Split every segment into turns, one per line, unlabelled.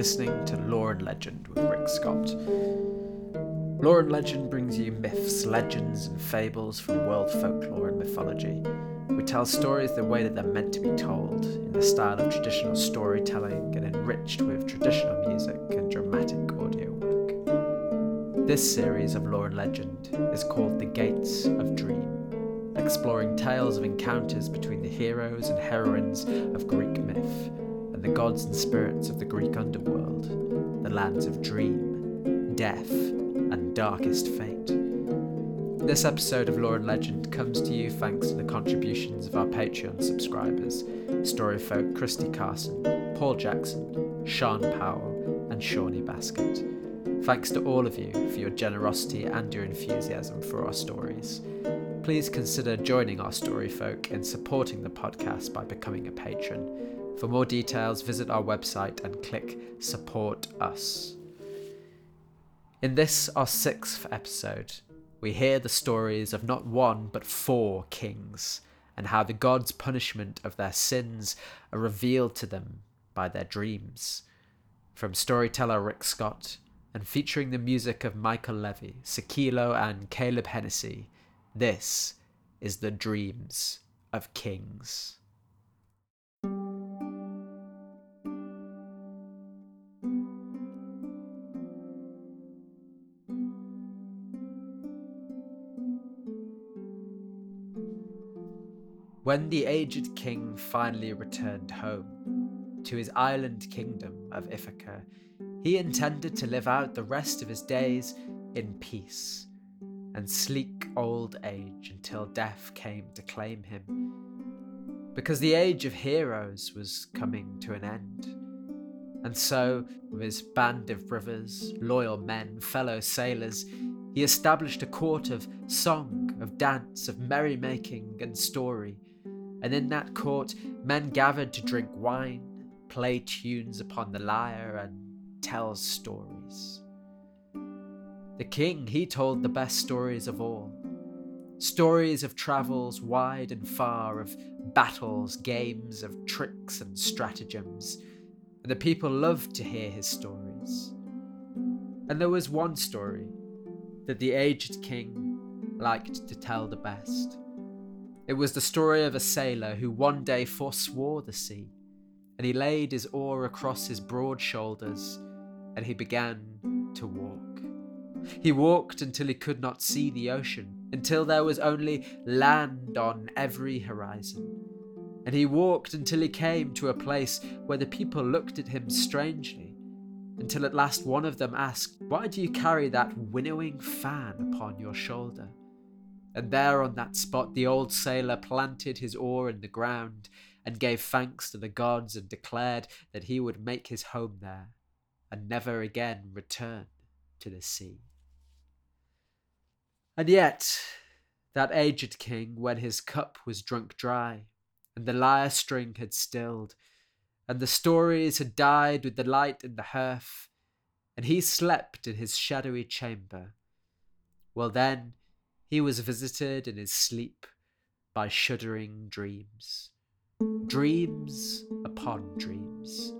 listening to Lore and Legend with Rick Scott. Lore and Legend brings you myths, legends, and fables from world folklore and mythology. We tell stories the way that they're meant to be told, in the style of traditional storytelling and enriched with traditional music and dramatic audio work. This series of Lore and Legend is called The Gates of Dream, exploring tales of encounters between the heroes and heroines of Greek myth the gods and spirits of the Greek underworld, the lands of dream, death, and darkest fate. This episode of Lore and Legend comes to you thanks to the contributions of our Patreon subscribers Storyfolk Christy Carson, Paul Jackson, Sean Powell, and Shawnee Basket. Thanks to all of you for your generosity and your enthusiasm for our stories. Please consider joining our Storyfolk and supporting the podcast by becoming a patron. For more details, visit our website and click Support Us. In this, our sixth episode, we hear the stories of not one but four kings, and how the gods' punishment of their sins are revealed to them by their dreams. From storyteller Rick Scott, and featuring the music of Michael Levy, Sakilo, and Caleb Hennessy, this is the Dreams of Kings. When the aged king finally returned home to his island kingdom of Ithaca, he intended to live out the rest of his days in peace and sleek old age until death came to claim him. Because the age of heroes was coming to an end. And so, with his band of brothers, loyal men, fellow sailors, he established a court of song, of dance, of merrymaking and story and in that court men gathered to drink wine, play tunes upon the lyre, and tell stories. The king, he told the best stories of all. Stories of travels wide and far, of battles, games, of tricks and stratagems, and the people loved to hear his stories. And there was one story that the aged king liked to tell the best. It was the story of a sailor who one day forswore the sea, and he laid his oar across his broad shoulders, and he began to walk. He walked until he could not see the ocean, until there was only land on every horizon. And he walked until he came to a place where the people looked at him strangely, until at last one of them asked, Why do you carry that winnowing fan upon your shoulder? And there on that spot the old sailor planted his oar in the ground and gave thanks to the gods and declared that he would make his home there and never again return to the sea. And yet, that aged king, when his cup was drunk dry, and the lyre string had stilled, and the stories had died with the light in the hearth, and he slept in his shadowy chamber, well then he was visited in his sleep by shuddering dreams. Dreams upon dreams.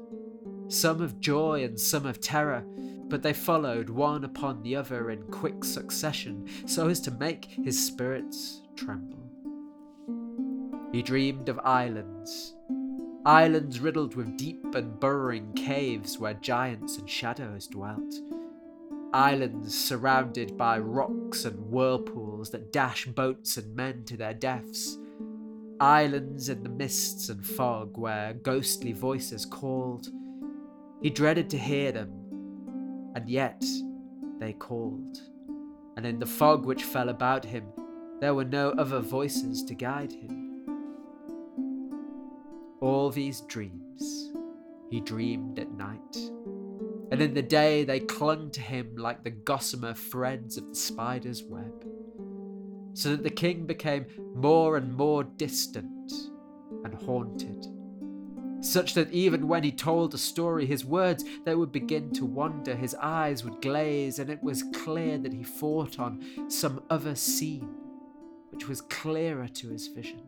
Some of joy and some of terror, but they followed one upon the other in quick succession so as to make his spirits tremble. He dreamed of islands, islands riddled with deep and burrowing caves where giants and shadows dwelt islands surrounded by rocks and whirlpools that dash boats and men to their deaths, islands in the mists and fog where ghostly voices called. He dreaded to hear them, and yet they called, and in the fog which fell about him, there were no other voices to guide him. All these dreams he dreamed at night and in the day they clung to him like the gossamer threads of the spider's web, so that the king became more and more distant and haunted, such that even when he told a story, his words they would begin to wander, his eyes would glaze, and it was clear that he thought on some other scene which was clearer to his vision.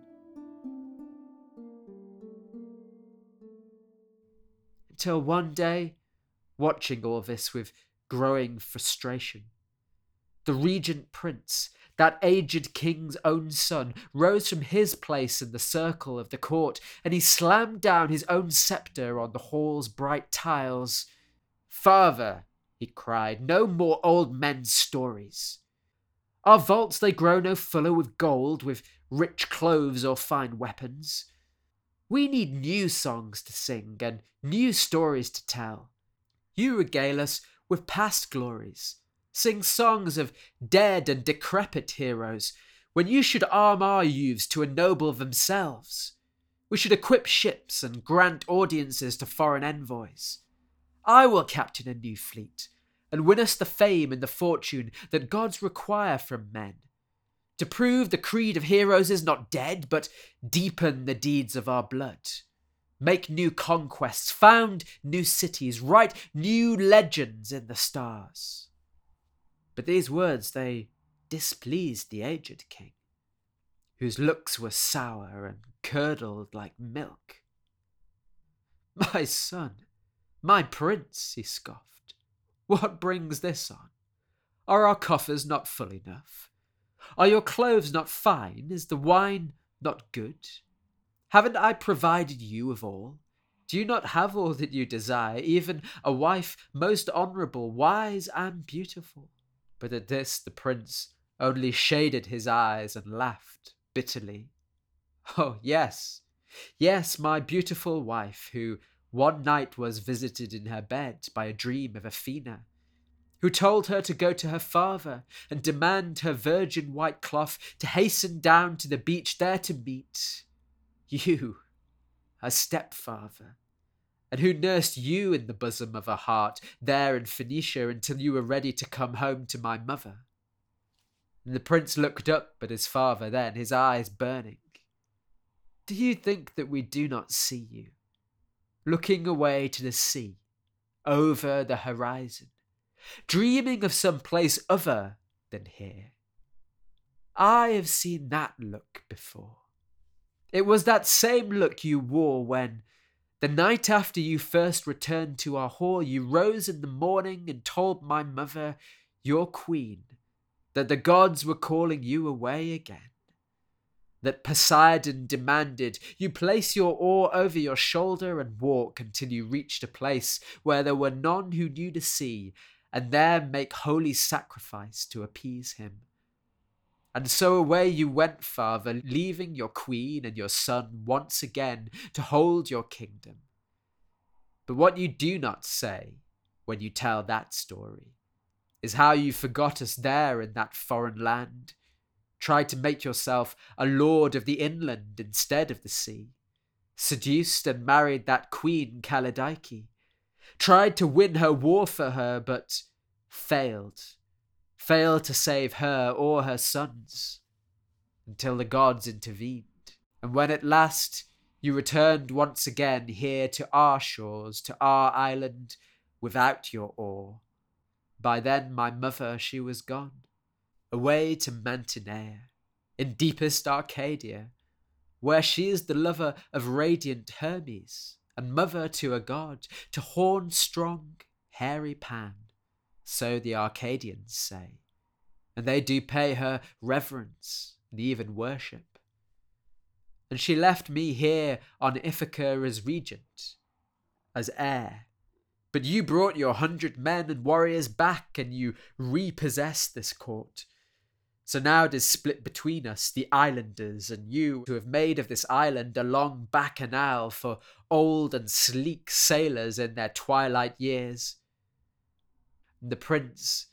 Till one day, watching all this with growing frustration, the regent prince, that aged king's own son, rose from his place in the circle of the court, and he slammed down his own sceptre on the hall's bright tiles. Father, he cried, no more old men's stories. Our vaults they grow no fuller with gold, with rich clothes or fine weapons. We need new songs to sing and new stories to tell. You regale us with past glories, sing songs of dead and decrepit heroes, when you should arm our youths to ennoble themselves. We should equip ships and grant audiences to foreign envoys. I will captain a new fleet, and win us the fame and the fortune that gods require from men. To prove the creed of heroes is not dead, but deepen the deeds of our blood. Make new conquests, found new cities, write new legends in the stars. But these words, they displeased the aged king, whose looks were sour and curdled like milk. My son, my prince, he scoffed, what brings this on? Are our coffers not full enough? Are your clothes not fine? Is the wine not good? Haven't I provided you with all? Do you not have all that you desire, even a wife most honourable, wise, and beautiful? But at this the prince only shaded his eyes and laughed bitterly. Oh, yes, yes, my beautiful wife, who one night was visited in her bed by a dream of Athena, who told her to go to her father and demand her virgin white cloth to hasten down to the beach there to meet you, her stepfather, and who nursed you in the bosom of her heart there in Phoenicia until you were ready to come home to my mother. And the prince looked up at his father then, his eyes burning. Do you think that we do not see you? looking away to the sea, over the horizon, dreaming of some place other than here. I have seen that look before. It was that same look you wore when, the night after you first returned to our hall, you rose in the morning and told my mother, your queen, that the gods were calling you away again that Poseidon demanded. You place your oar over your shoulder and walk until you reached a place where there were none who knew the sea, and there make holy sacrifice to appease him. And so away you went, father, leaving your queen and your son once again to hold your kingdom. But what you do not say when you tell that story is how you forgot us there in that foreign land. Tried to make yourself a lord of the inland instead of the sea, seduced and married that queen Callidice, tried to win her war for her, but failed, failed to save her or her sons, until the gods intervened. And when at last you returned once again here to our shores, to our island, without your oar, by then my mother she was gone away to Mantinea, in deepest Arcadia, where she is the lover of radiant Hermes, and mother to a god, to horn strong, hairy Pan, so the Arcadians say, and they do pay her reverence and even worship. And she left me here on Ithaca as regent, as heir. But you brought your hundred men and warriors back, and you repossessed this court, so now it is split between us, the islanders, and you, who have made of this island a long bacchanal for old and sleek sailors in their twilight years. The prince,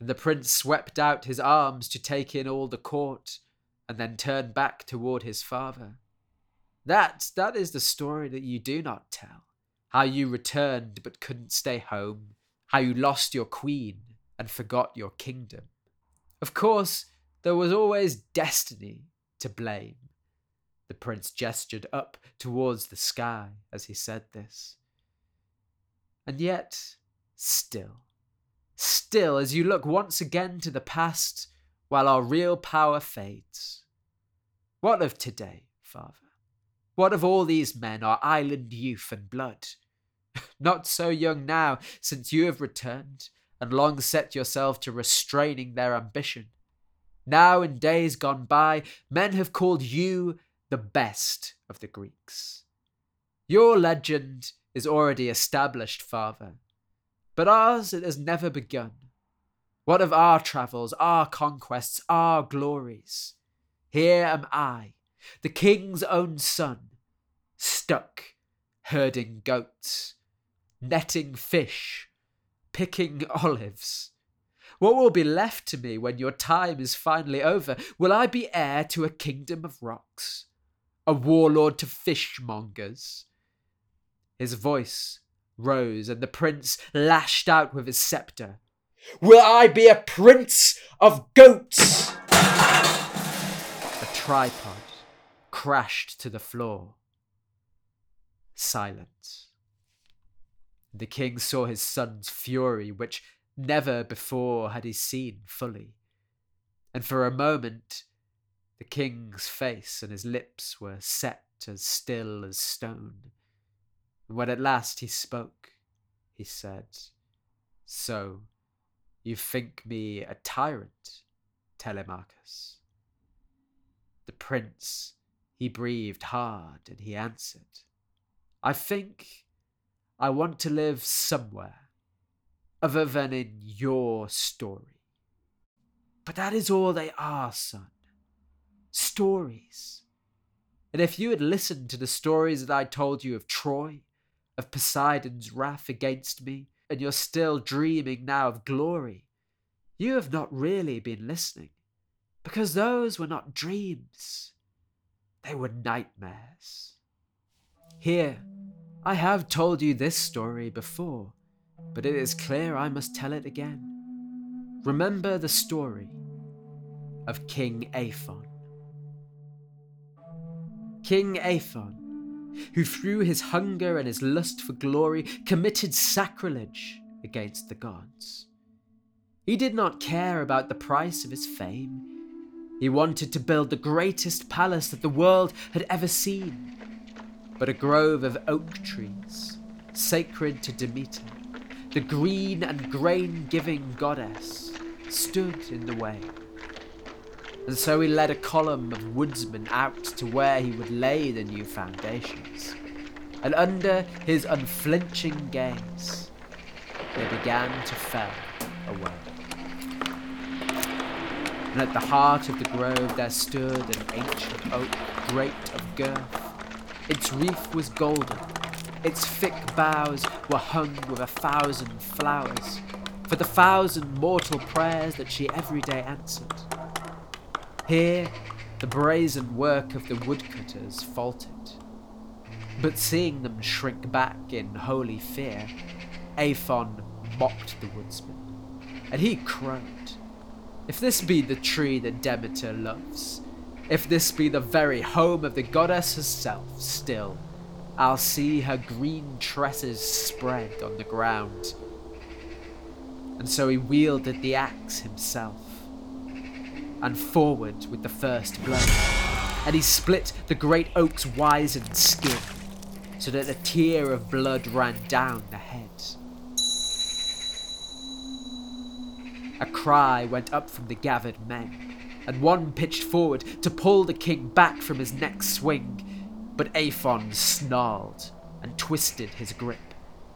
the prince swept out his arms to take in all the court, and then turned back toward his father. That, that is the story that you do not tell. How you returned but couldn't stay home, how you lost your queen and forgot your kingdom. Of course, there was always destiny to blame. The prince gestured up towards the sky as he said this. And yet, still, still, as you look once again to the past while our real power fades. What of today, father? What of all these men, our island youth and blood? Not so young now, since you have returned, and long set yourself to restraining their ambition. Now, in days gone by, men have called you the best of the Greeks. Your legend is already established, father, but ours it has never begun. What of our travels, our conquests, our glories? Here am I, the king's own son, stuck herding goats, netting fish, picking olives. What will be left to me when your time is finally over? Will I be heir to a kingdom of rocks? A warlord to fishmongers? His voice rose, and the prince lashed out with his sceptre. Will I be a prince of goats? A tripod crashed to the floor. Silence. The king saw his son's fury, which Never before had he seen fully, and for a moment the king's face and his lips were set as still as stone. When at last he spoke, he said, So, you think me a tyrant, Telemachus? The prince, he breathed hard and he answered, I think I want to live somewhere other than in your story. But that is all they are, son. Stories. And if you had listened to the stories that I told you of Troy, of Poseidon's wrath against me, and you're still dreaming now of glory, you have not really been listening, because those were not dreams, they were nightmares. Here, I have told you this story before, but it is clear I must tell it again. Remember the story of King Aethon. King Aethon, who through his hunger and his lust for glory committed sacrilege against the gods. He did not care about the price of his fame. He wanted to build the greatest palace that the world had ever seen, but a grove of oak trees, sacred to Demeter, the green and grain giving goddess, stood in the way. And so he led a column of woodsmen out to where he would lay the new foundations. And under his unflinching gaze, they began to fell away. And at the heart of the grove there stood an ancient oak, great of girth. Its wreath was golden, its thick boughs were hung with a thousand flowers, for the thousand mortal prayers that she every day answered. Here, the brazen work of the woodcutters faltered. But seeing them shrink back in holy fear, Aethon mocked the woodsman, and he crowed. If this be the tree that Demeter loves, if this be the very home of the goddess herself, still I'll see her green tresses spread on the ground. And so he wielded the axe himself, and forward with the first blow, and he split the great oak's wizened skin, so that a tear of blood ran down the head. A cry went up from the gathered men, and one pitched forward to pull the king back from his next swing, but Aethon snarled and twisted his grip,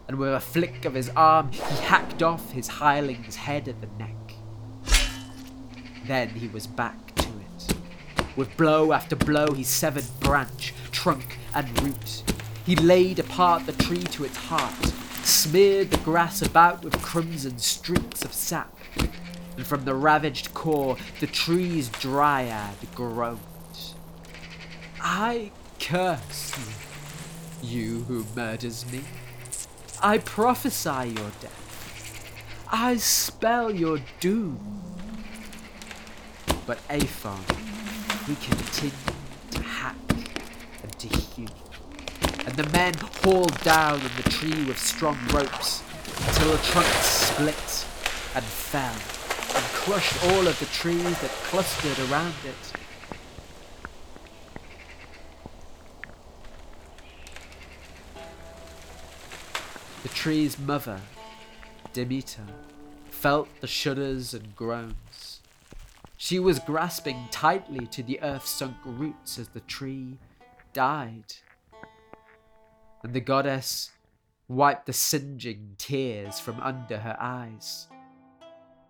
and with a flick of his arm he hacked off his hireling's head at the neck. Then he was back to it. With blow after blow he severed branch, trunk, and root. He laid apart the tree to its heart, smeared the grass about with crimson streaks of sap, and from the ravaged core the tree's dryad groaned. I curse you, you who murders me. I prophesy your death. I spell your doom. But Aethon, he continued to hack and to hew. And the men hauled down the tree with strong ropes until the trunk split and fell and crushed all of the trees that clustered around it. The tree's mother, Demeter, felt the shudders and groans. She was grasping tightly to the earth sunk roots as the tree died. And the goddess wiped the singeing tears from under her eyes,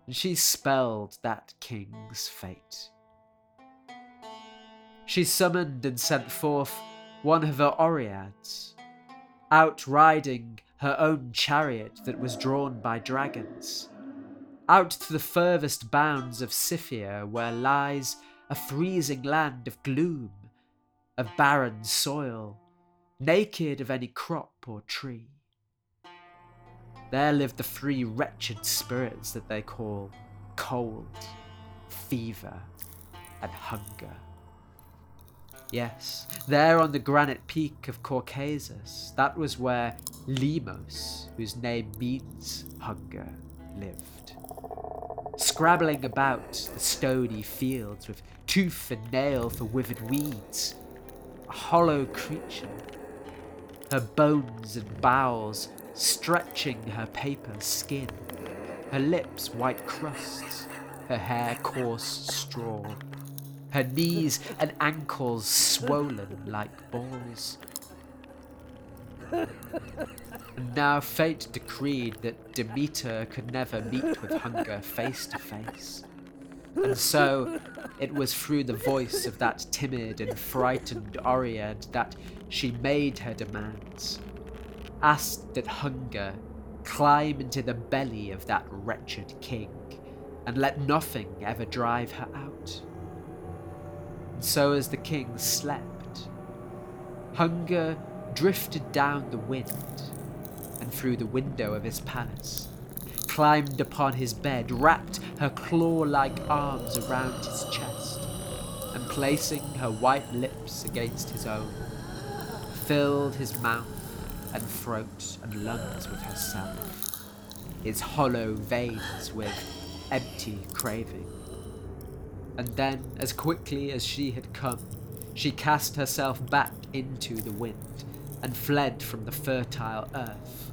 and she spelled that king's fate. She summoned and sent forth one of her Oreads, out riding her own chariot that was drawn by dragons, out to the furthest bounds of Scythia where lies a freezing land of gloom, of barren soil, naked of any crop or tree. There live the three wretched spirits that they call cold, fever, and hunger. Yes, there on the granite peak of Caucasus, that was where Limos, whose name means hunger, lived. Scrabbling about the stony fields with tooth and nail for withered weeds, a hollow creature, her bones and bowels stretching her paper skin, her lips white crusts, her hair coarse straw her knees and ankles swollen like balls. And now fate decreed that Demeter could never meet with hunger face to face. And so it was through the voice of that timid and frightened Oread that she made her demands, asked that hunger climb into the belly of that wretched king, and let nothing ever drive her out And so as the king slept. Hunger drifted down the wind and through the window of his palace, climbed upon his bed, wrapped her claw like arms around his chest, and placing her white lips against his own, filled his mouth and throat and lungs with herself, his hollow veins with empty craving. And then, as quickly as she had come, she cast herself back into the wind and fled from the fertile earth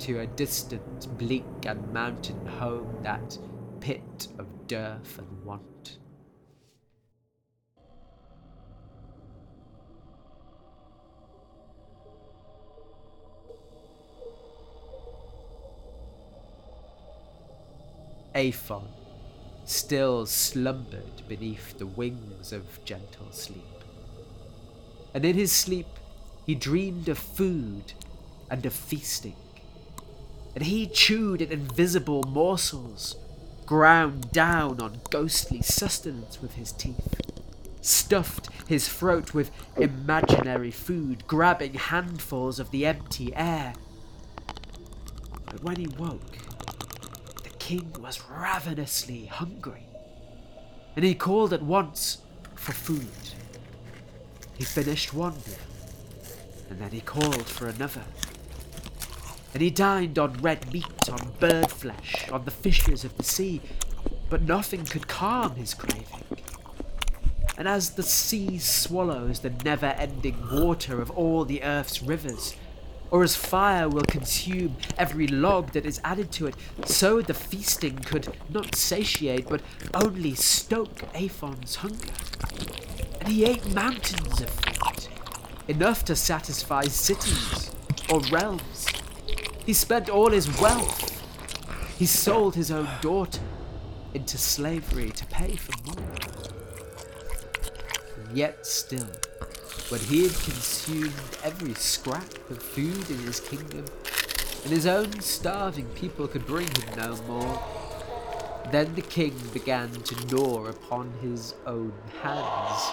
to a distant, bleak and mountain home, that pit of dearth and want. Aethon still slumbered beneath the wings of gentle sleep. And in his sleep he dreamed of food and of feasting. And he chewed at invisible morsels, ground down on ghostly sustenance with his teeth, stuffed his throat with imaginary food, grabbing handfuls of the empty air. But when he woke, the king was ravenously hungry, and he called at once for food. He finished one meal, and then he called for another. And he dined on red meat, on bird flesh, on the fishes of the sea, but nothing could calm his craving. And as the sea swallows the never ending water of all the earth's rivers, or as fire will consume every log that is added to it, so the feasting could not satiate, but only stoke Aethon's hunger. And he ate mountains of food, enough to satisfy cities or realms. He spent all his wealth. He sold his own daughter into slavery to pay for more. Yet still, when he had consumed every scrap of food in his kingdom, and his own starving people could bring him no more. Then the king began to gnaw upon his own hands,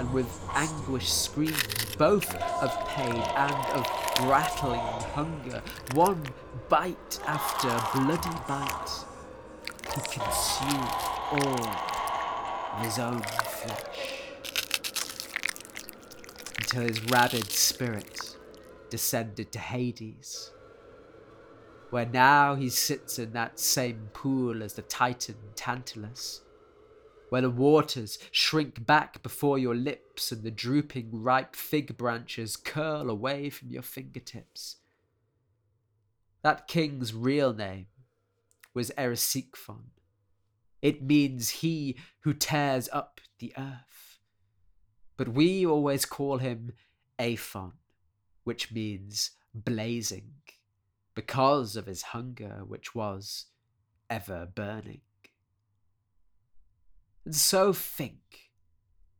and with anguish screams, both of pain and of rattling hunger, one bite after bloody bite, he consumed all of his own flesh. Until his rabid spirit descended to Hades, where now he sits in that same pool as the titan Tantalus, where the waters shrink back before your lips and the drooping ripe fig branches curl away from your fingertips. That king's real name was Erysichthon. It means he who tears up the earth. But we always call him Aethon, which means blazing, because of his hunger which was ever burning. And so think,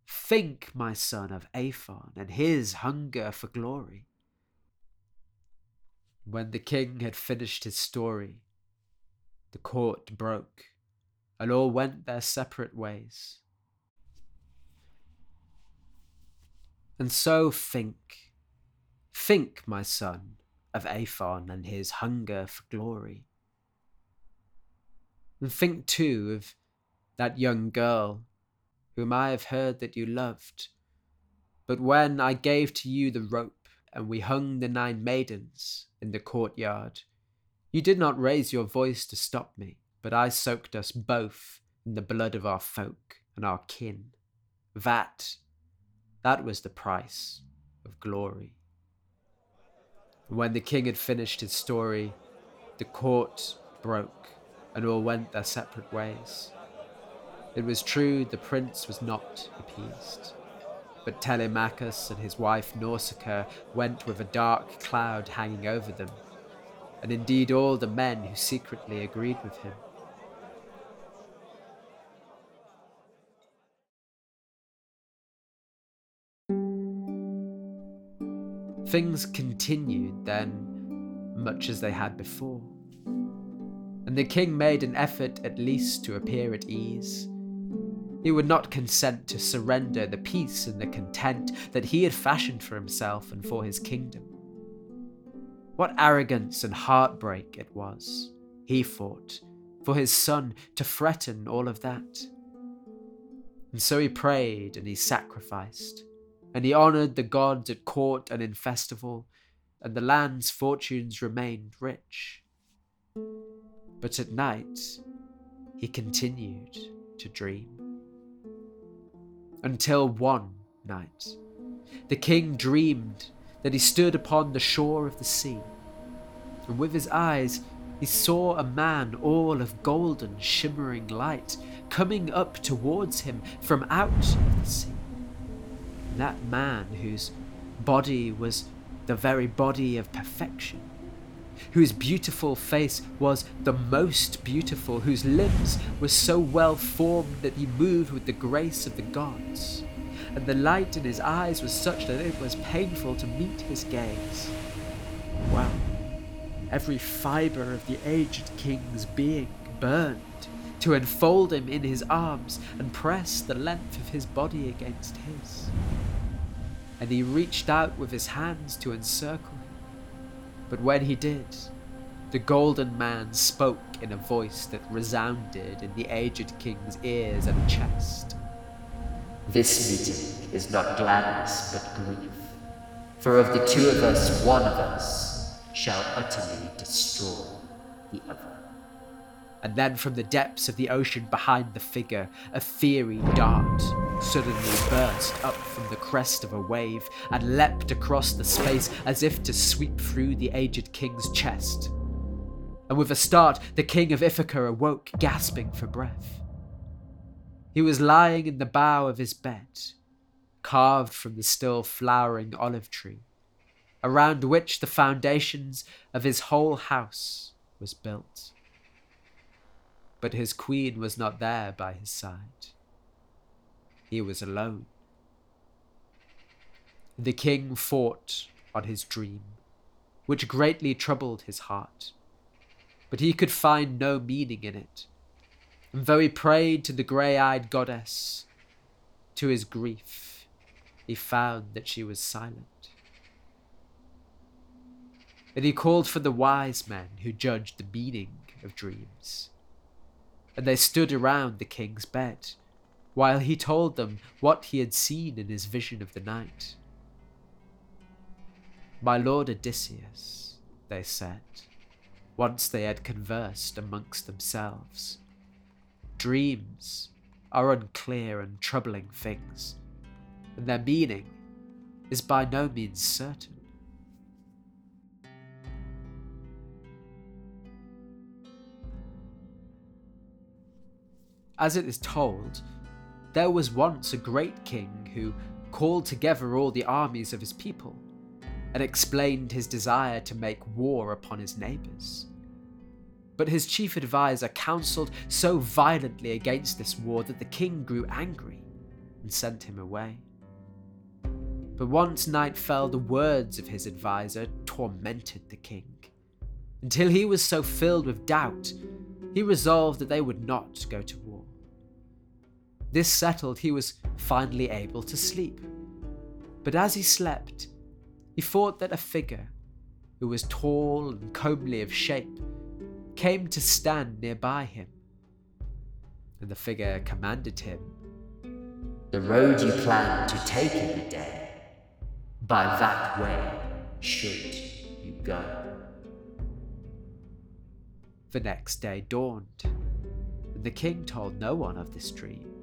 think, my son, of Aethon and his hunger for glory. When the king had finished his story, the court broke, and all went their separate ways. And so think, think, my son, of Aethon and his hunger for glory. And think too of that young girl whom I have heard that you loved. But when I gave to you the rope and we hung the nine maidens in the courtyard, you did not raise your voice to stop me, but I soaked us both in the blood of our folk and our kin. That, that was the price of glory. When the king had finished his story, the court broke and all went their separate ways. It was true the prince was not appeased, but Telemachus and his wife Nausicaa went with a dark cloud hanging over them, and indeed all the men who secretly agreed with him. Things continued then much as they had before. And the king made an effort at least to appear at ease. He would not consent to surrender the peace and the content that he had fashioned for himself and for his kingdom. What arrogance and heartbreak it was, he thought, for his son to threaten all of that. And so he prayed and he sacrificed, and he honoured the gods at court and in festival, and the land's fortunes remained rich. But at night, he continued to dream. Until one night, the king dreamed that he stood upon the shore of the sea, and with his eyes he saw a man all of golden, shimmering light coming up towards him from out of the sea. That man whose body was the very body of perfection, whose beautiful face was the most beautiful, whose limbs were so well formed that he moved with the grace of the gods, and the light in his eyes was such that it was painful to meet his gaze. Well, every fibre of the aged king's being burned to enfold him in his arms and press the length of his body against his. And he reached out with his hands to encircle. But when he did, the golden man spoke in a voice that resounded in the aged king's ears and chest.
This meeting is not gladness but grief, for of the two of us, one of us shall utterly destroy the other.
And then from the depths of the ocean behind the figure, a fiery dart suddenly burst up from the crest of a wave and leapt across the space as if to sweep through the aged king's chest. And with a start, the king of Ithaca awoke, gasping for breath. He was lying in the bough of his bed, carved from the still flowering olive tree, around which the foundations of his whole house was built but his queen was not there by his side. He was alone. The king thought on his dream, which greatly troubled his heart, but he could find no meaning in it. And though he prayed to the grey eyed goddess, to his grief, he found that she was silent. And he called for the wise men who judged the meaning of dreams and they stood around the king's bed, while he told them what he had seen in his vision of the night. My lord Odysseus, they said, once they had conversed amongst themselves, dreams are unclear and troubling things, and their meaning is by no means certain. As it is told, there was once a great king who called together all the armies of his people and explained his desire to make war upon his neighbours. But his chief adviser counselled so violently against this war that the king grew angry and sent him away. But once night fell, the words of his adviser tormented the king, until he was so filled with doubt, he resolved that they would not go to war. This settled, he was finally able to sleep. But as he slept, he thought that a figure, who was tall and comely of shape, came to stand nearby him. And the figure commanded him,
The road you plan to take in the day, by that way should you go.
The next day dawned, and the king told no one of this dream.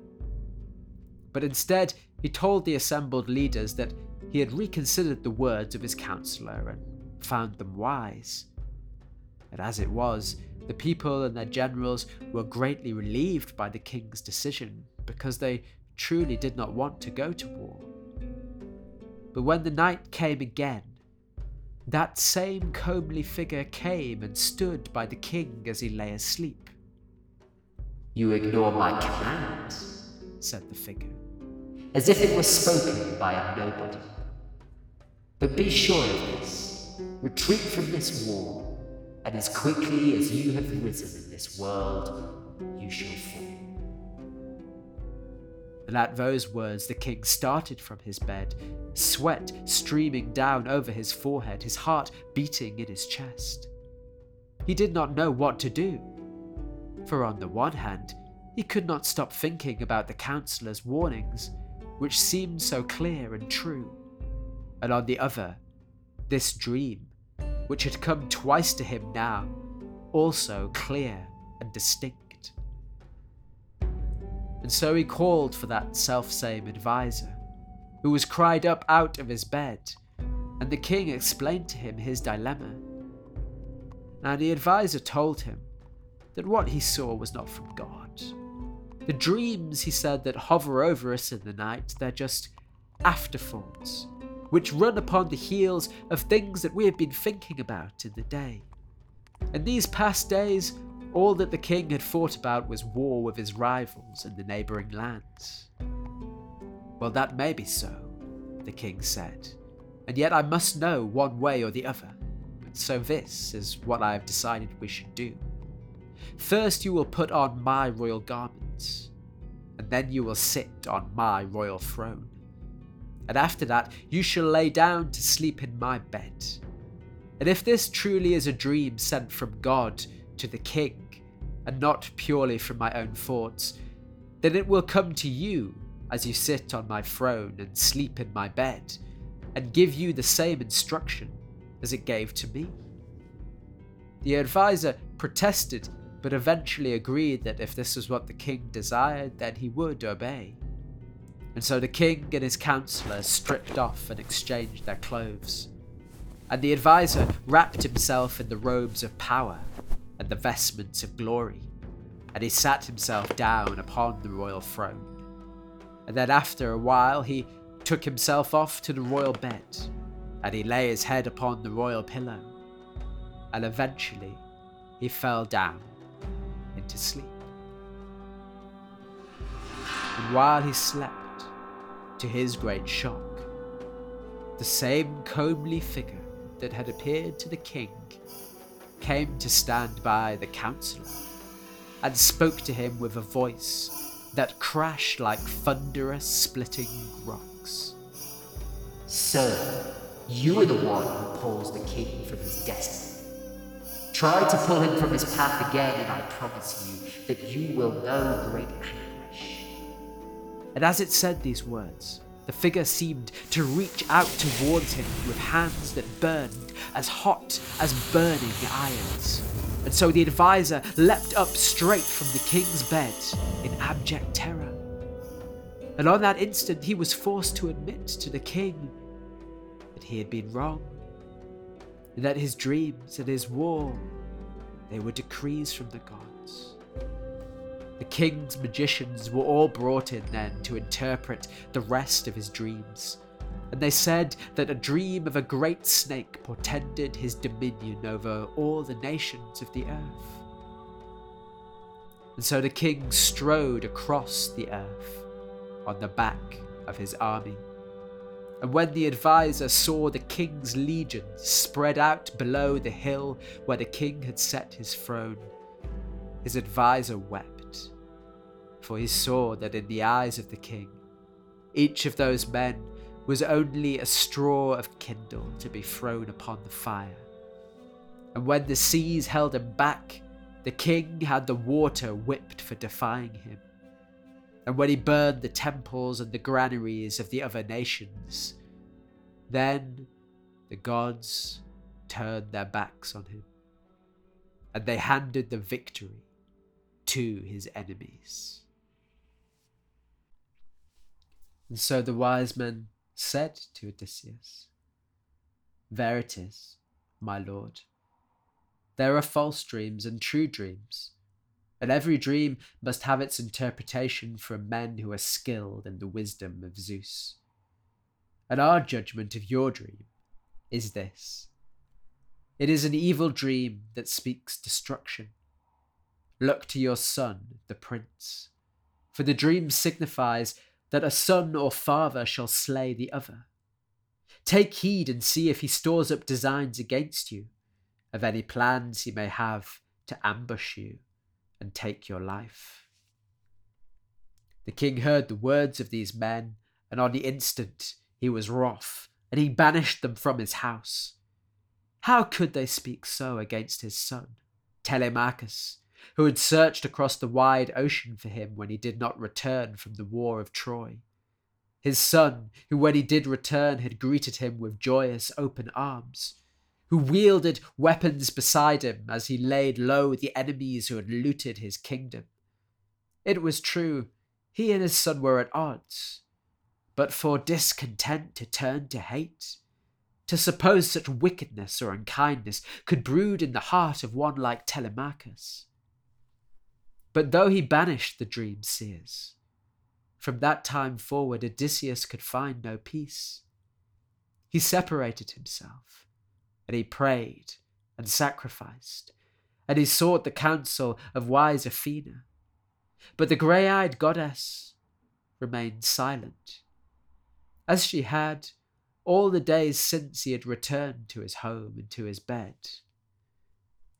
But instead, he told the assembled leaders that he had reconsidered the words of his counselor and found them wise. And as it was, the people and their generals were greatly relieved by the king's decision because they truly did not want to go to war. But when the night came again, that same comely figure came and stood by the king as he lay asleep.
You ignore my commands,
said the figure
as if it were spoken by a nobody. But be sure of this retreat from this war, and as quickly as you have risen in this world, you shall fall.
At those words, the king started from his bed, sweat streaming down over his forehead, his heart beating in his chest. He did not know what to do. For on the one hand, he could not stop thinking about the counselor's warnings, which seemed so clear and true, and on the other, this dream, which had come twice to him now, also clear and distinct. And so he called for that self-same adviser, who was cried up out of his bed, and the king explained to him his dilemma. And the adviser told him that what he saw was not from God the dreams, he said, that hover over us in the night, they're just afterthoughts, which run upon the heels of things that we have been thinking about in the day. In these past days, all that the king had thought about was war with his rivals in the neighbouring lands. Well, that may be so, the king said, and yet I must know one way or the other. So this is what I have decided we should do. First, you will put on my royal garment and then you will sit on my royal throne. And after that, you shall lay down to sleep in my bed. And if this truly is a dream sent from God to the king, and not purely from my own thoughts, then it will come to you as you sit on my throne and sleep in my bed, and give you the same instruction as it gave to me. The adviser protested but eventually agreed that if this was what the king desired, then he would obey. And so the king and his counselors stripped off and exchanged their clothes. And the adviser wrapped himself in the robes of power and the vestments of glory, and he sat himself down upon the royal throne. And then after a while he took himself off to the royal bed, and he lay his head upon the royal pillow, and eventually he fell down to sleep. And while he slept, to his great shock, the same comely figure that had appeared to the king came to stand by the councillor and spoke to him with a voice that crashed like thunderous splitting rocks.
Sir, you are the one who pulls the king from his destiny. Try to pull him from his path again, and I promise you that you will know great anguish.
And as it said these words, the figure seemed to reach out towards him with hands that burned as hot as burning irons. And so the adviser leapt up straight from the king's bed in abject terror. And on that instant, he was forced to admit to the king that he had been wrong and that his dreams and his war, they were decrees from the gods. The king's magicians were all brought in then to interpret the rest of his dreams, and they said that a dream of a great snake portended his dominion over all the nations of the earth. And so the king strode across the earth on the back of his army. And when the adviser saw the king's legions spread out below the hill where the king had set his throne, his adviser wept, for he saw that in the eyes of the king, each of those men was only a straw of kindle to be thrown upon the fire. And when the seas held him back, the king had the water whipped for defying him. And when he burned the temples and the granaries of the other nations, then the gods turned their backs on him, and they handed the victory to his enemies. And so the wise men said to Odysseus, There it is, my lord. There are false dreams and true dreams, and every dream must have its interpretation from men who are skilled in the wisdom of Zeus. And our judgment of your dream is this it is an evil dream that speaks destruction. Look to your son, the prince, for the dream signifies that a son or father shall slay the other. Take heed and see if he stores up designs against you, of any plans he may have to ambush you and take your life. The king heard the words of these men, and on the instant he was wroth, and he banished them from his house. How could they speak so against his son, Telemachus, who had searched across the wide ocean for him when he did not return from the war of Troy? His son, who when he did return had greeted him with joyous open arms, who wielded weapons beside him as he laid low the enemies who had looted his kingdom. It was true, he and his son were at odds, but for discontent to turn to hate, to suppose such wickedness or unkindness could brood in the heart of one like Telemachus. But though he banished the dream seers, from that time forward Odysseus could find no peace. He separated himself, and he prayed and sacrificed, and he sought the counsel of wise Athena. But the grey eyed goddess remained silent as she had all the days since he had returned to his home and to his bed.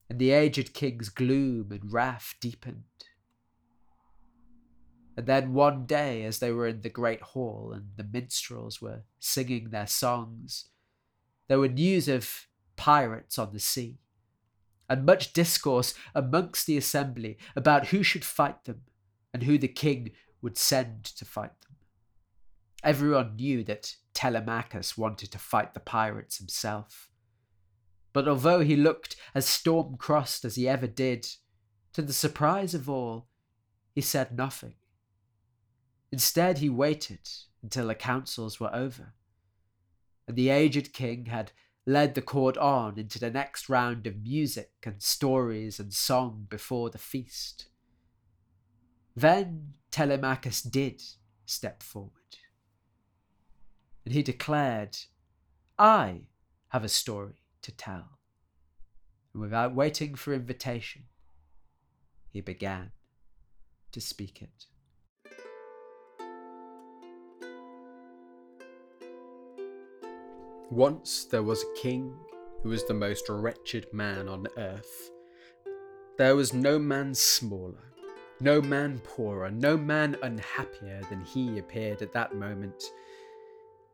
And the aged king's gloom and wrath deepened. And then one day, as they were in the great hall and the minstrels were singing their songs, there were news of pirates on the sea, and much discourse amongst the assembly about who should fight them and who the king would send to fight them. Everyone knew that Telemachus wanted to fight the pirates himself. But although he looked as storm crossed as he ever did, to the surprise of all, he said nothing. Instead, he waited until the councils were over, and the aged king had led the court on into the next round of music and stories and song before the feast. Then Telemachus did step forward and he declared, I have a story to tell. And without waiting for invitation, he began to speak it.
Once there was a king who was the most wretched man on earth. There was no man smaller, no man poorer, no man unhappier than he appeared at that moment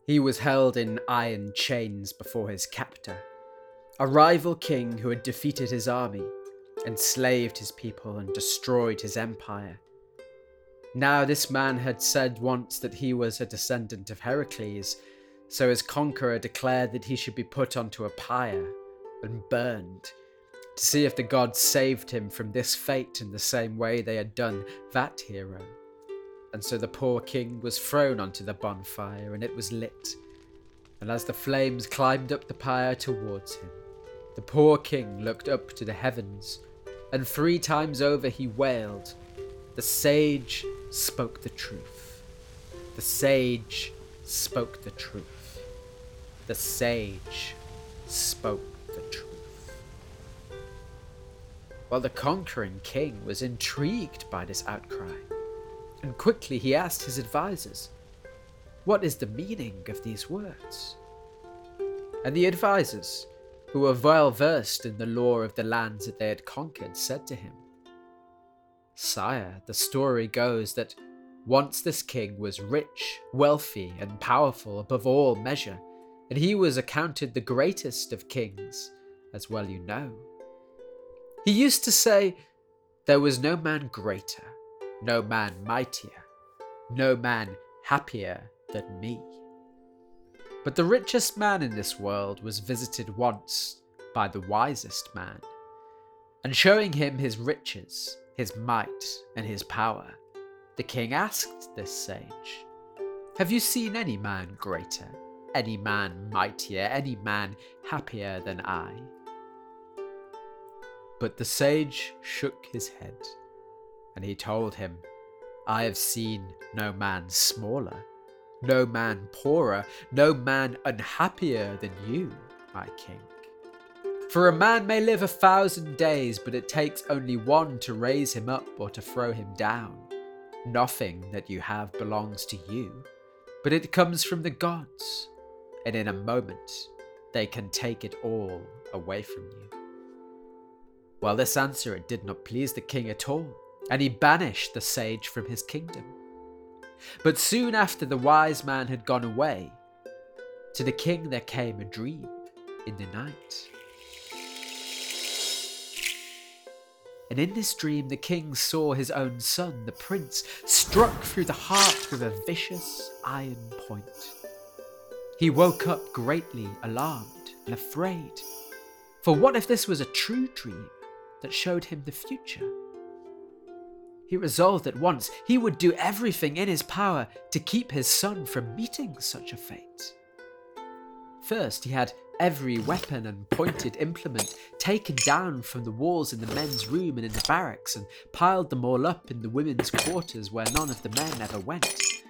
he was held in iron chains before his captor, a rival king who had defeated his army, enslaved his people, and destroyed his empire. Now, this man had said once that he was a descendant of Heracles, so his conqueror declared that he should be put onto a pyre and burned to see if the gods saved him from this fate in the same way they had done that hero and so the poor king was thrown onto the bonfire, and it was lit. And as the flames climbed up the pyre towards him, the poor king looked up to the heavens, and three times over he wailed,
The sage spoke the truth. The sage spoke the truth. The sage spoke the truth. While the conquering king was intrigued by this outcry, and quickly he asked his advisers, What is the meaning of these words? And the advisers, who were well versed in the lore of the lands that they had conquered, said to him, Sire, the story goes that once this king was rich, wealthy, and powerful above all measure, and he was accounted the greatest of kings, as well you know. He used to say, There was no man greater, no man mightier, no man happier than me. But the richest man in this world was visited once by the wisest man, and showing him his riches, his might, and his power, the king asked this sage, Have you seen any man greater, any man mightier, any man happier than I? But the sage shook his head, and he told him, I have seen no man smaller, no man poorer, no man unhappier than you, my king. For a man may live a thousand days, but it takes only one to raise him up or to throw him down. Nothing that you have belongs to you, but it comes from the gods, and in a moment they can take it all away from you. Well, this answer it did not please the king at all, and he banished the sage from his kingdom. But soon after the wise man had gone away, to the king there came a dream in the night. And in this dream, the king saw his own son, the prince, struck through the heart with a vicious iron point. He woke up greatly alarmed and afraid. For what if this was a true dream that showed him the future? He resolved at once he would do everything in his power to keep his son from meeting such a fate. First, he had every weapon and pointed implement taken down from the walls in the men's room and in the barracks and piled them all up in the women's quarters where none of the men ever went.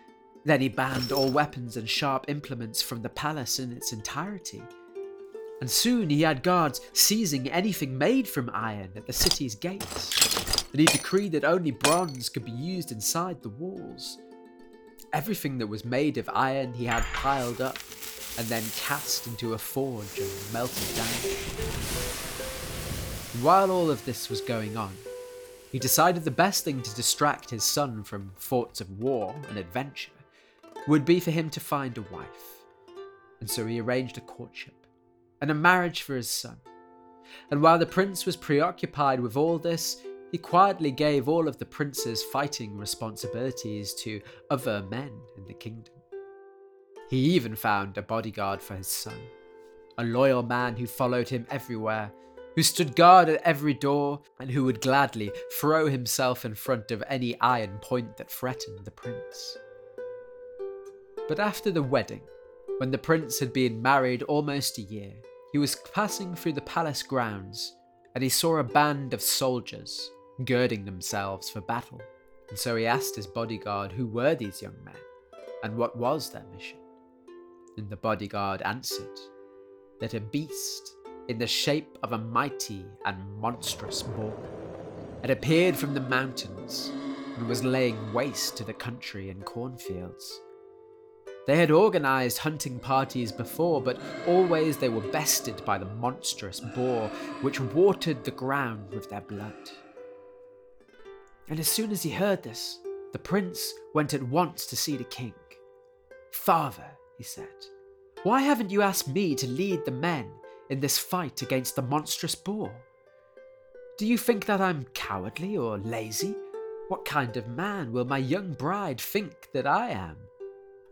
Then he banned all weapons and sharp implements from the palace in its entirety. And soon he had guards seizing anything made from iron at the city's gates and he decreed that only bronze could be used inside the walls. Everything that was made of iron he had piled up and then cast into a forge and melted down. And while all of this was going on, he decided the best thing to distract his son from thoughts of war and adventure would be for him to find a wife. And so he arranged a courtship and a marriage for his son. And while the prince was preoccupied with all this, he quietly gave all of the prince's fighting responsibilities to other men in the kingdom. He even found a bodyguard for his son, a loyal man who followed him everywhere, who stood guard at every door, and who would gladly throw himself in front of any iron point that threatened the prince. But after the wedding, when the prince had been married almost a year, he was passing through the palace grounds and he saw a band of soldiers girding themselves for battle. And so he asked his bodyguard who were these young men and what was their mission. And the bodyguard answered that a beast in the shape of a mighty and monstrous boar had appeared from the mountains and was laying waste to the country and cornfields. They had organized hunting parties before, but always they were bested by the monstrous boar, which watered the ground with their blood. And as soon as he heard this, the prince went at once to see the king. Father, he said, why haven't you asked me to lead the men in this fight against the monstrous boar? Do you think that I'm cowardly or lazy? What kind of man will my young bride think that I am?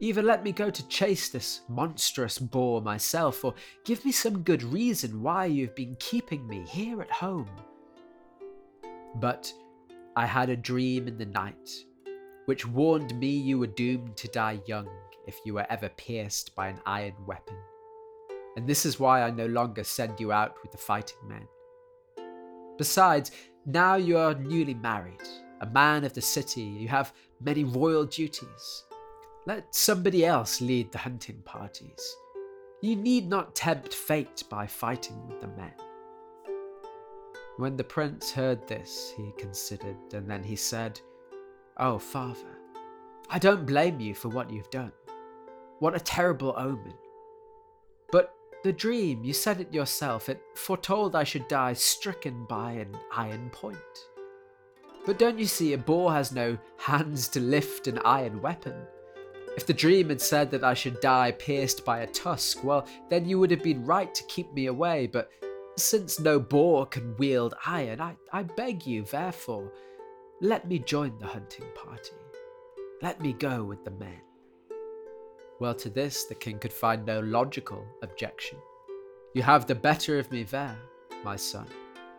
Either let me go to chase this monstrous boar myself, or give me some good reason why you've been keeping me here at home. But I had a dream in the night, which warned me you were doomed to die young if you were ever pierced by an iron weapon. And this is why I no longer send you out with the fighting men. Besides, now you are newly married, a man of the city, you have many royal duties. Let somebody else lead the hunting parties. You need not tempt fate by fighting with the men. When the prince heard this, he considered, and then he said, Oh, father, I don't blame you for what you've done. What a terrible omen. But the dream, you said it yourself, it foretold I should die stricken by an iron point. But don't you see, a boar has no hands to lift an iron weapon? If the dream had said that I should die pierced by a tusk, well, then you would have been right to keep me away, but since no boar can wield iron, I, I beg you, therefore, let me join the hunting party. Let me go with the men. Well, to this the king could find no logical objection. You have the better of me there, my son.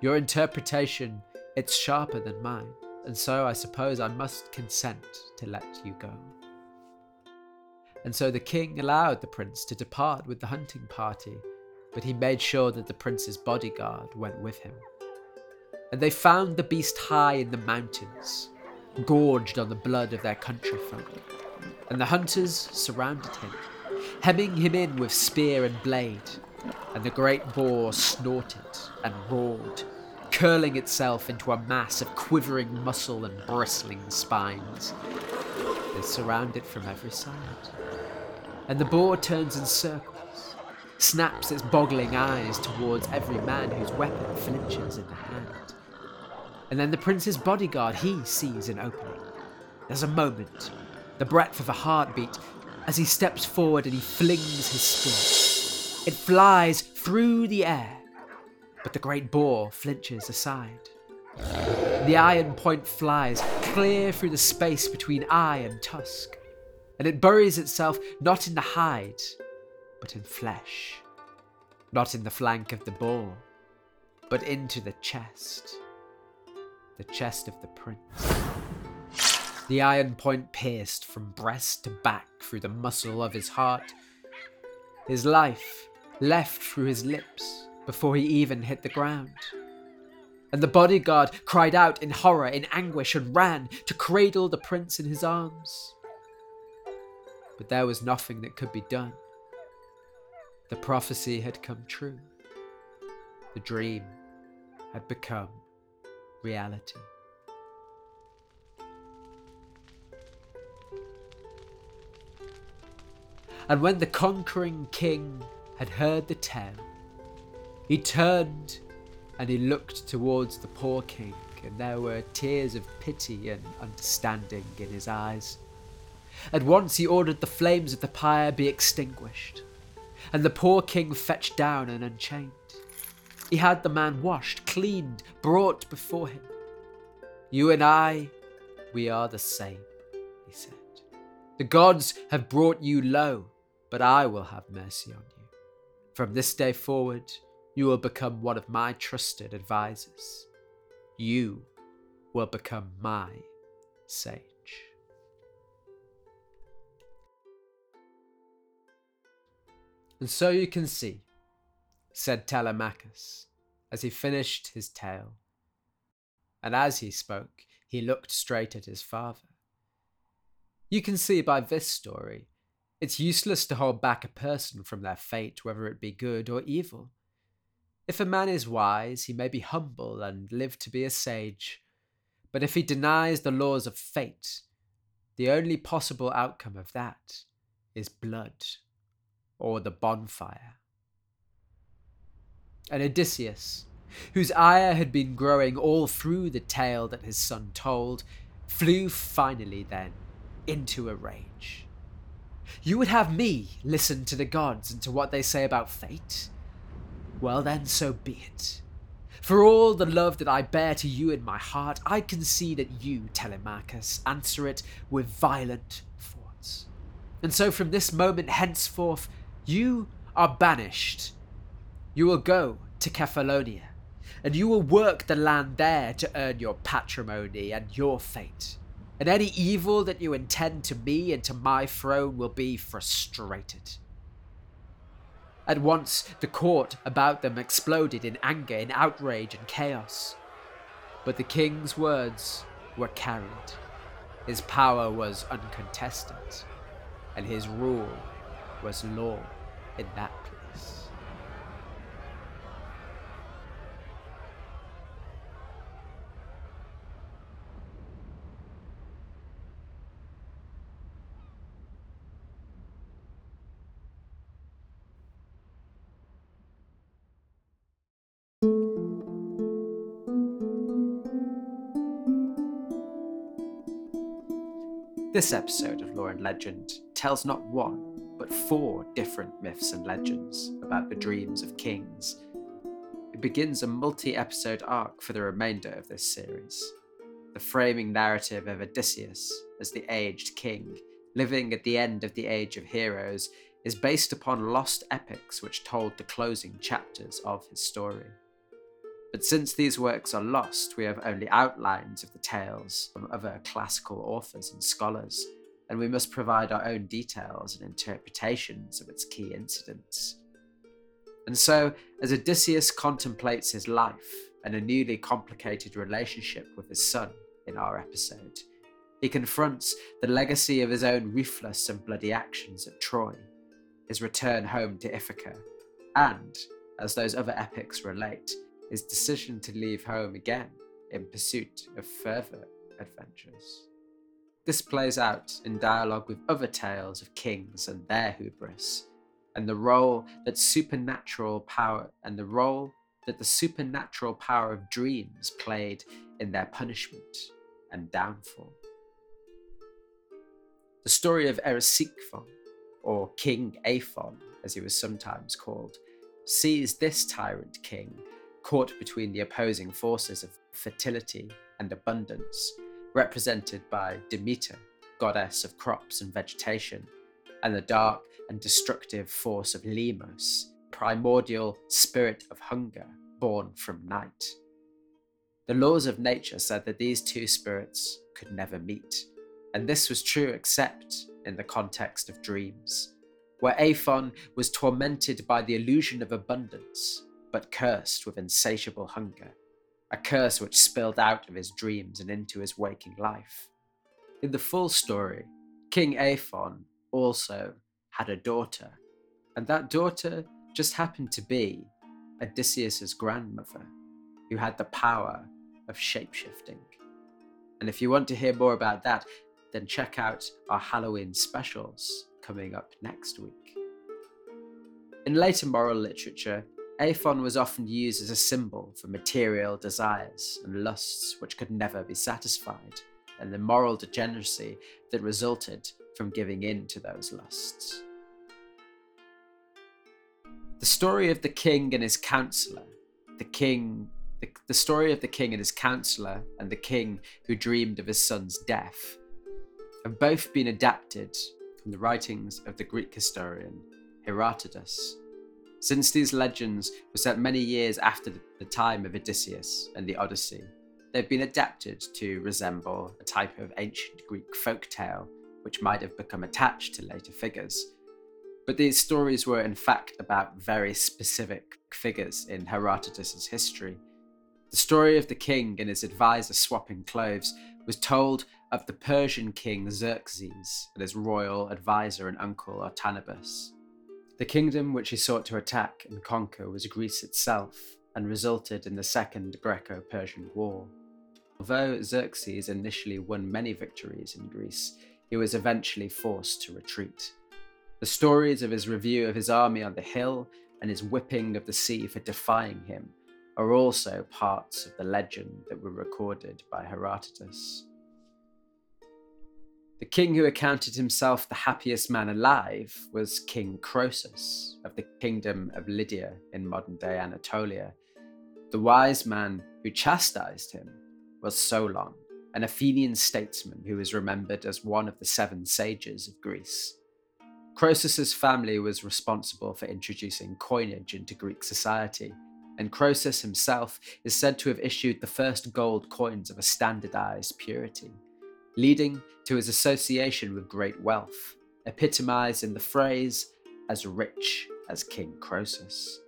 Your interpretation, it's sharper than mine, and so I suppose I must consent to let you go. And so the king allowed the prince to depart with the hunting party, but he made sure that the prince's bodyguard went with him. And they found the beast high in the mountains, gorged on the blood of their countryfolk. And the hunters surrounded him, hemming him in with spear and blade. And the great boar snorted and roared, curling itself into a mass of quivering muscle and bristling spines. They surround it from every side. And the boar turns in circles snaps its boggling eyes towards every man whose weapon flinches in the hand. And then the prince's bodyguard, he sees an opening. There's a moment, the breadth of a heartbeat, as he steps forward and he flings his spear. It flies through the air, but the great boar flinches aside. The iron point flies clear through the space between eye and tusk, and it buries itself not in the hide, but in flesh. Not in the flank of the boar, but into the chest. The chest of the prince. The iron point pierced from breast to back through the muscle of his heart. His life left through his lips before he even hit the ground. And the bodyguard cried out in horror, in anguish, and ran to cradle the prince in his arms. But there was nothing that could be done. The prophecy had come true. The dream had become reality. And when the conquering king had heard the tale, he turned and he looked towards the poor king, and there were tears of pity and understanding in his eyes. At once he ordered the flames of the pyre be extinguished and the poor king fetched down and unchained. He had the man washed, cleaned, brought before him. You and I, we are the same, he said. The gods have brought you low, but I will have mercy on you. From this day forward, you will become one of my trusted advisers. You will become my sage. And so you can see, said Telemachus, as he finished his tale. And as he spoke, he looked straight at his father. You can see by this story, it's useless to hold back a person from their fate, whether it be good or evil. If a man is wise, he may be humble and live to be a sage. But if he denies the laws of fate, the only possible outcome of that is blood or the bonfire. And Odysseus, whose ire had been growing all through the tale that his son told, flew finally then into a rage. You would have me listen to the gods and to what they say about fate? Well, then, so be it. For all the love that I bear to you in my heart, I can see that you, Telemachus, answer it with violent thoughts. And so from this moment henceforth, you are banished. You will go to Kephallonia, and you will work the land there to earn your patrimony and your fate. And any evil that you intend to me and to my throne will be frustrated. At once, the court about them exploded in anger, in outrage, and chaos. But the king's words were carried. His power was uncontested, and his rule was law in that place. This episode of Lore and Legend tells not one, four different myths and legends about the dreams of kings. It begins a multi episode arc for the remainder of this series. The framing narrative of Odysseus as the aged king, living at the end of the Age of Heroes, is based upon lost epics which told the closing chapters of his story. But since these works are lost, we have only outlines of the tales from other classical authors and scholars, and we must provide our own details and interpretations of its key incidents. And so, as Odysseus contemplates his life and a newly complicated relationship with his son in our episode, he confronts the legacy of his own ruthless and bloody actions at Troy, his return home to Ithaca, and, as those other epics relate, his decision to leave home again in pursuit of further adventures. This plays out in dialogue with other tales of kings and their hubris, and the role that supernatural power and the role that the supernatural power of dreams played in their punishment and downfall. The story of Erysichthon, or King Aethon as he was sometimes called, sees this tyrant king caught between the opposing forces of fertility and abundance, represented by Demeter, goddess of crops and vegetation, and the dark and destructive force of Limos, primordial spirit of hunger born from night. The laws of nature said that these two spirits could never meet, and this was true except in the context of dreams, where Aethon was tormented by the illusion of abundance but cursed with insatiable hunger, a curse which spilled out of his dreams and into his waking life. In the full story, King Aethon also had a daughter, and that daughter just happened to be Odysseus's grandmother, who had the power of shapeshifting. And if you want to hear more about that, then check out our Halloween specials coming up next week. In later moral literature, Aethon was often used as a symbol for material desires and lusts which could never be satisfied, and the moral degeneracy that resulted from giving in to those lusts. The story of the king and his counselor, the king, the, the story of the king and his counselor, and the king who dreamed of his son's death, have both been adapted from the writings of the Greek historian Herodotus since these legends were set many years after the time of Odysseus and the Odyssey, they've been adapted to resemble a type of ancient Greek folk tale which might have become attached to later figures. But these stories were in fact about very specific figures in Herodotus's history. The story of the king and his advisor swapping clothes was told of the Persian king Xerxes and his royal advisor and uncle Artabanus. The kingdom which he sought to attack and conquer was Greece itself, and resulted in the Second Greco Persian War. Although Xerxes initially won many victories in Greece, he was eventually forced to retreat. The stories of his review of his army on the hill and his whipping of the sea for defying him are also parts of the legend that were recorded by Herodotus. The king who accounted himself the happiest man alive was King Croesus of the kingdom of Lydia in modern day Anatolia. The wise man who chastised him was Solon, an Athenian statesman who is remembered as one of the seven sages of Greece. Croesus's family was responsible for introducing coinage into Greek society, and Croesus himself is said to have issued the first gold coins of a standardized purity leading to his association with great wealth, epitomized in the phrase, as rich as King Croesus.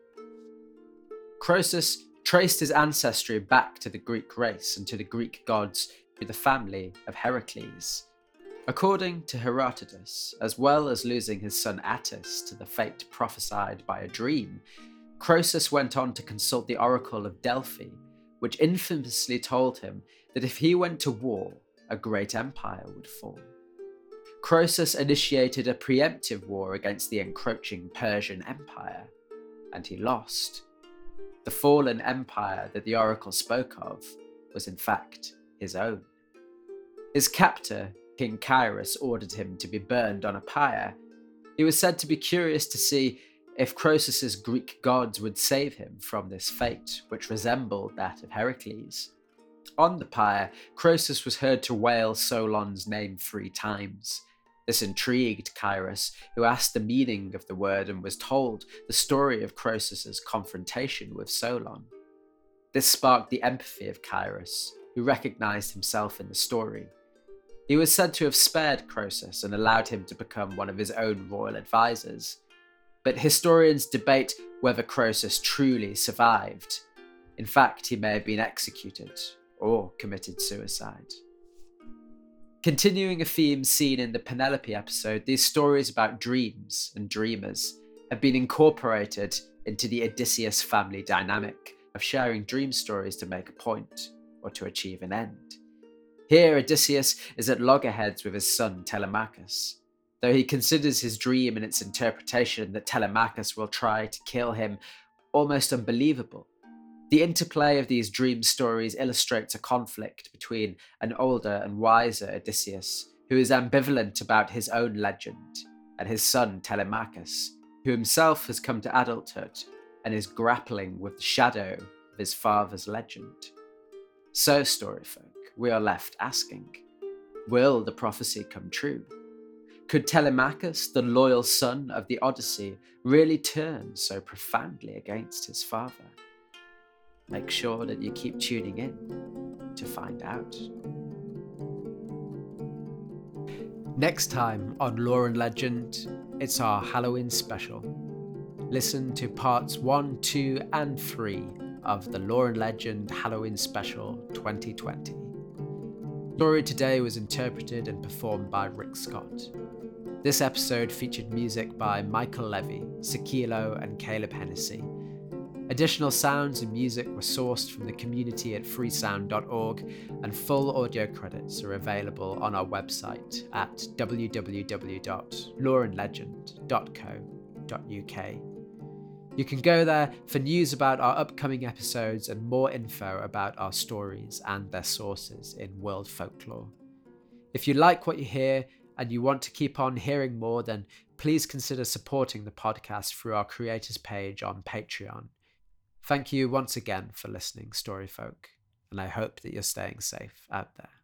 Croesus traced his ancestry back to the Greek race and to the Greek gods through the family of Heracles. According to Herodotus, as well as losing his son Attis to the fate prophesied by a dream, Croesus went on to consult the oracle of Delphi, which infamously told him that if he went to war, a great empire would fall. Croesus initiated a preemptive war against the encroaching Persian Empire, and he lost. The fallen empire that the oracle spoke of was in fact his own. His captor, King Cyrus, ordered him to be burned on a pyre. He was said to be curious to see if Croesus's Greek gods would save him from this fate, which resembled that of Heracles. On the pyre, Croesus was heard to wail Solon's name three times. This intrigued Cyrus, who asked the meaning of the word and was told the story of Croesus's confrontation with Solon. This sparked the empathy of Cyrus, who recognized himself in the story. He was said to have spared Croesus and allowed him to become one of his own royal advisors. But historians debate whether Croesus truly survived. In fact, he may have been executed or committed suicide. Continuing a theme seen in the Penelope episode, these stories about dreams and dreamers have been incorporated into the Odysseus family dynamic of sharing dream stories to make a point or to achieve an end. Here, Odysseus is at loggerheads with his son Telemachus. Though he considers his dream and its interpretation that Telemachus will try to kill him almost unbelievable, the interplay of these dream stories illustrates a conflict between an older and wiser Odysseus, who is ambivalent about his own legend, and his son Telemachus, who himself has come to adulthood and is grappling with the shadow of his father's legend. So, Storyfolk, we are left asking Will the prophecy come true? Could Telemachus, the loyal son of the Odyssey, really turn so profoundly against his father? Make sure that you keep tuning in to find out. Next time on Lore and Legend, it's our Halloween special. Listen to parts 1, 2, and 3 of the Lore and Legend Halloween Special 2020. Story today was interpreted and performed by Rick Scott. This episode featured music by Michael Levy, Sakilo, and Caleb Hennessy Additional sounds and music were sourced from the community at freesound.org, and full audio credits are available on our website at www.loreandlegend.co.uk. You can go there for news about our upcoming episodes and more info about our stories and their sources in world folklore. If you like what you hear and you want to keep on hearing more, then please consider supporting the podcast through our creators page on Patreon. Thank you once again for listening, Storyfolk, and I hope that you're staying safe out there.